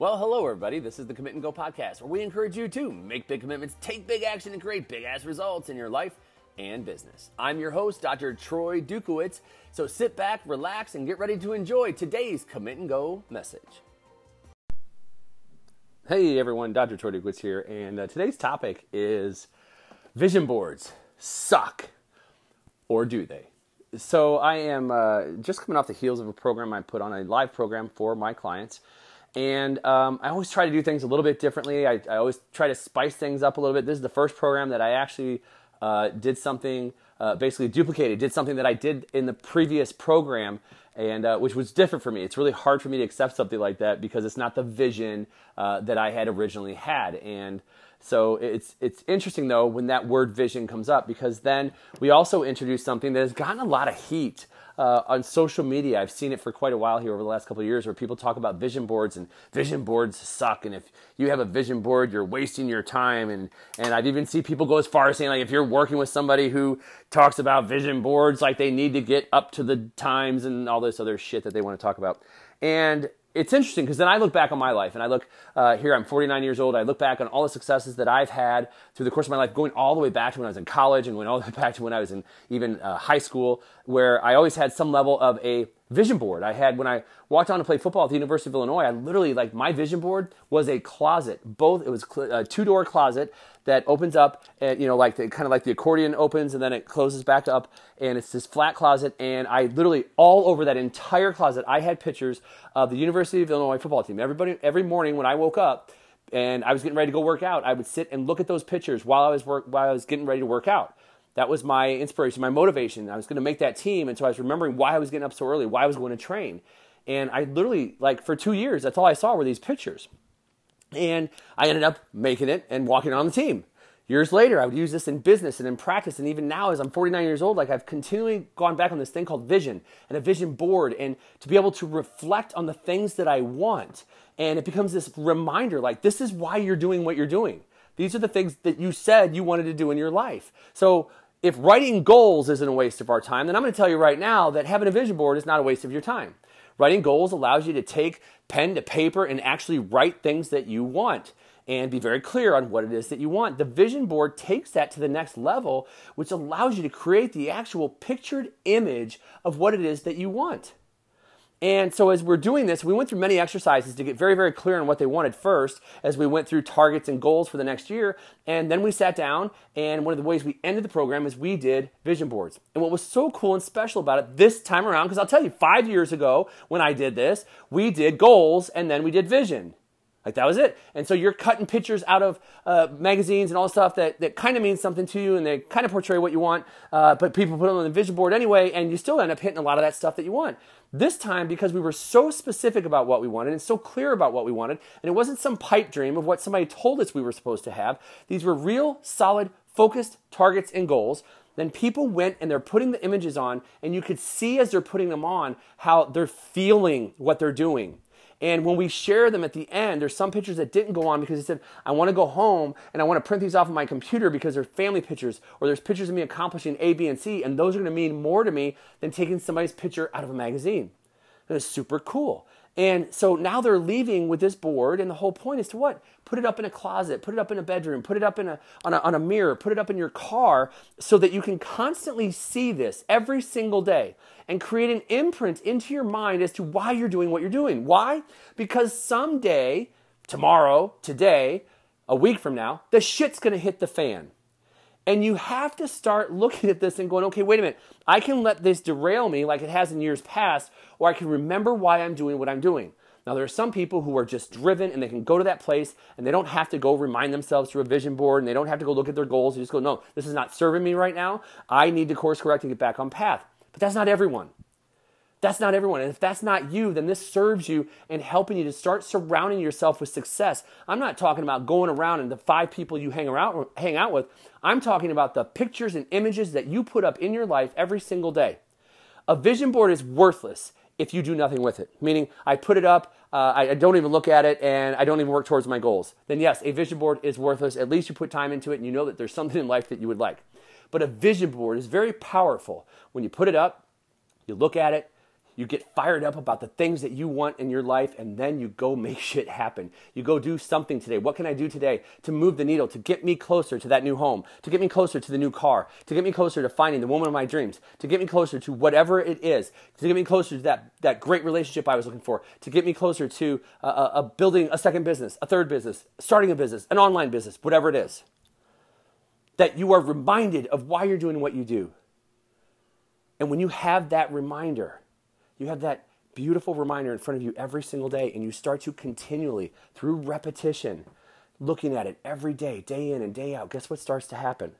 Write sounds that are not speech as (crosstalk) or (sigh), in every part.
Well, hello, everybody. This is the Commit and Go podcast, where we encourage you to make big commitments, take big action, and create big ass results in your life and business. I'm your host, Dr. Troy Dukowitz. So sit back, relax, and get ready to enjoy today's Commit and Go message. Hey, everyone. Dr. Troy Dukowitz here, and uh, today's topic is vision boards suck, or do they? So I am uh, just coming off the heels of a program I put on a live program for my clients and um, I always try to do things a little bit differently. I, I, always try to spice things up a little bit. This is the first program that I actually uh, did something, uh, basically duplicated, did something that I did in the previous program, and uh, which was different for me. It's really hard for me to accept something like that because it's not the vision uh, that I had originally had. And so it's it's interesting though when that word vision comes up because then we also introduce something that has gotten a lot of heat uh, on social media. I've seen it for quite a while here over the last couple of years where people talk about vision boards and vision boards suck. And if you have a vision board, you're wasting your time. And, and I've even seen people go as far as saying, like, if you're working with somebody who talks about vision boards, like they need to get up to the times and all this other shit that they want to talk about. And it's interesting because then I look back on my life and I look uh, here, I'm 49 years old. I look back on all the successes that I've had through the course of my life, going all the way back to when I was in college and going all the way (laughs) back to when I was in even uh, high school, where I always had some level of a vision board. I had when I walked on to play football at the University of Illinois. I literally like my vision board was a closet. Both it was a two door closet that opens up and you know like the kind of like the accordion opens and then it closes back up and it's this flat closet and I literally all over that entire closet I had pictures of the University of Illinois football team. Everybody every morning when I woke up and I was getting ready to go work out, I would sit and look at those pictures while I was work while I was getting ready to work out. That was my inspiration, my motivation. I was going to make that team, and so I was remembering why I was getting up so early, why I was going to train. And I literally, like, for two years, that's all I saw were these pictures. And I ended up making it and walking on the team. Years later, I would use this in business and in practice. And even now, as I'm 49 years old, like I've continually gone back on this thing called vision and a vision board and to be able to reflect on the things that I want. And it becomes this reminder like, this is why you're doing what you're doing. These are the things that you said you wanted to do in your life. So if writing goals isn't a waste of our time, then I'm going to tell you right now that having a vision board is not a waste of your time. Writing goals allows you to take pen to paper and actually write things that you want and be very clear on what it is that you want. The vision board takes that to the next level, which allows you to create the actual pictured image of what it is that you want. And so, as we're doing this, we went through many exercises to get very, very clear on what they wanted first as we went through targets and goals for the next year. And then we sat down, and one of the ways we ended the program is we did vision boards. And what was so cool and special about it this time around, because I'll tell you, five years ago when I did this, we did goals and then we did vision. Like that was it. And so you're cutting pictures out of uh, magazines and all stuff that, that kind of means something to you and they kind of portray what you want, uh, but people put them on the vision board anyway, and you still end up hitting a lot of that stuff that you want. This time, because we were so specific about what we wanted and so clear about what we wanted, and it wasn't some pipe dream of what somebody told us we were supposed to have, these were real, solid, focused targets and goals. Then people went and they're putting the images on, and you could see as they're putting them on how they're feeling what they're doing and when we share them at the end, there's some pictures that didn't go on because he said, I want to go home and I want to print these off of my computer because they're family pictures or there's pictures of me accomplishing A, B, and C. And those are going to mean more to me than taking somebody's picture out of a magazine. And it's super cool. And so now they're leaving with this board, and the whole point is to what? Put it up in a closet, put it up in a bedroom, put it up in a, on, a, on a mirror, put it up in your car so that you can constantly see this every single day and create an imprint into your mind as to why you're doing what you're doing. Why? Because someday, tomorrow, today, a week from now, the shit's gonna hit the fan. And you have to start looking at this and going, okay, wait a minute. I can let this derail me like it has in years past, or I can remember why I'm doing what I'm doing. Now, there are some people who are just driven and they can go to that place and they don't have to go remind themselves through a vision board and they don't have to go look at their goals. They just go, no, this is not serving me right now. I need to course correct and get back on path. But that's not everyone. That's not everyone. And if that's not you, then this serves you in helping you to start surrounding yourself with success. I'm not talking about going around and the five people you hang around hang out with. I'm talking about the pictures and images that you put up in your life every single day. A vision board is worthless if you do nothing with it. Meaning, I put it up, uh, I, I don't even look at it, and I don't even work towards my goals. Then, yes, a vision board is worthless. At least you put time into it and you know that there's something in life that you would like. But a vision board is very powerful. When you put it up, you look at it, You get fired up about the things that you want in your life, and then you go make (laughs) shit happen. You go do something today. What can I do today to move the needle, to get me closer to that new home, to get me closer to the new car, to get me closer to finding the woman of my dreams, to get me closer to whatever it is, to get me closer to that, that great relationship I was looking for, to get me closer to uh, uh building a second business, a third business, starting a business, an online business, whatever it is. That you are reminded of why you're doing what you do. And when you have that reminder, you have that beautiful reminder in front of you every single day, and you start to continually, through repetition, looking at it every day, day in and day out, guess what starts to happen?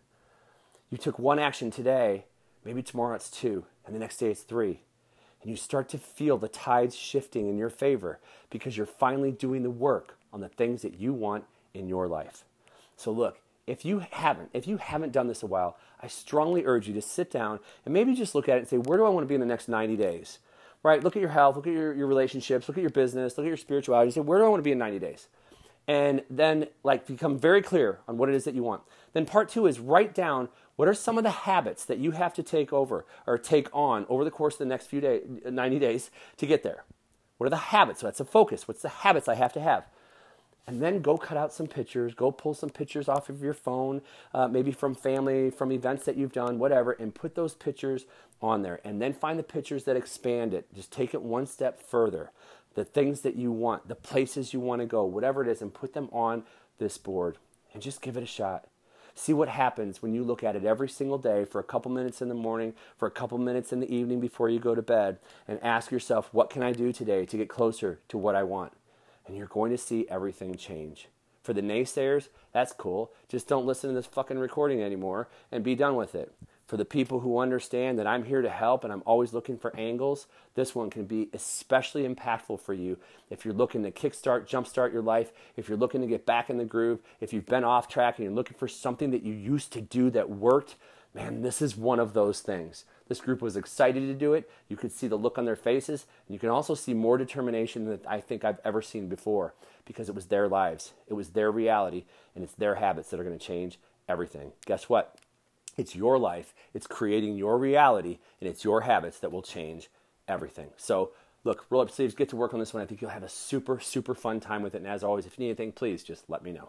You took one action today, maybe tomorrow it's two, and the next day it's three. And you start to feel the tides shifting in your favor because you're finally doing the work on the things that you want in your life. So look, if you haven't, if you haven't done this a while, I strongly urge you to sit down and maybe just look at it and say, where do I want to be in the next 90 days? Right? Look at your health, look at your, your relationships, look at your business, look at your spirituality. Say, where do I want to be in 90 days? And then like become very clear on what it is that you want. Then part two is write down what are some of the habits that you have to take over or take on over the course of the next few days, 90 days to get there. What are the habits? So that's a focus. What's the habits I have to have? And then go cut out some pictures go pull some pictures off of your phone uh, maybe from family from events that you've done whatever and put those pictures on there. And then find the pictures that expand it. Just take it one step further. The things that you want the places you want to go whatever it is and put them on this board and just give it a shot. See what happens when you look at it every single day for a couple minutes in the morning for a couple minutes in the evening before you go to bed and ask yourself what can i do today to get closer to what i want and you're going to see everything change. For the naysayers, that's cool. Just don't listen to this fucking recording anymore and be done with it. For the people who understand that I'm here to help and I'm always looking for angles, this one can be especially impactful for you if you're looking to kickstart, jumpstart your life, if you're looking to get back in the groove, if you've been off track and you're looking for something that you used to do that worked, man, this is one of those things. This group was excited to do it. You could see the look on their faces. And you can also see more determination than I think I've ever seen before because it was their lives, it was their reality, and it's their habits that are going to change everything. Guess what? It's your life, it's creating your reality, and it's your habits that will change everything. So, look, roll up sleeves, get to work on this one. I think you'll have a super, super fun time with it. And as always, if you need anything, please just let me know.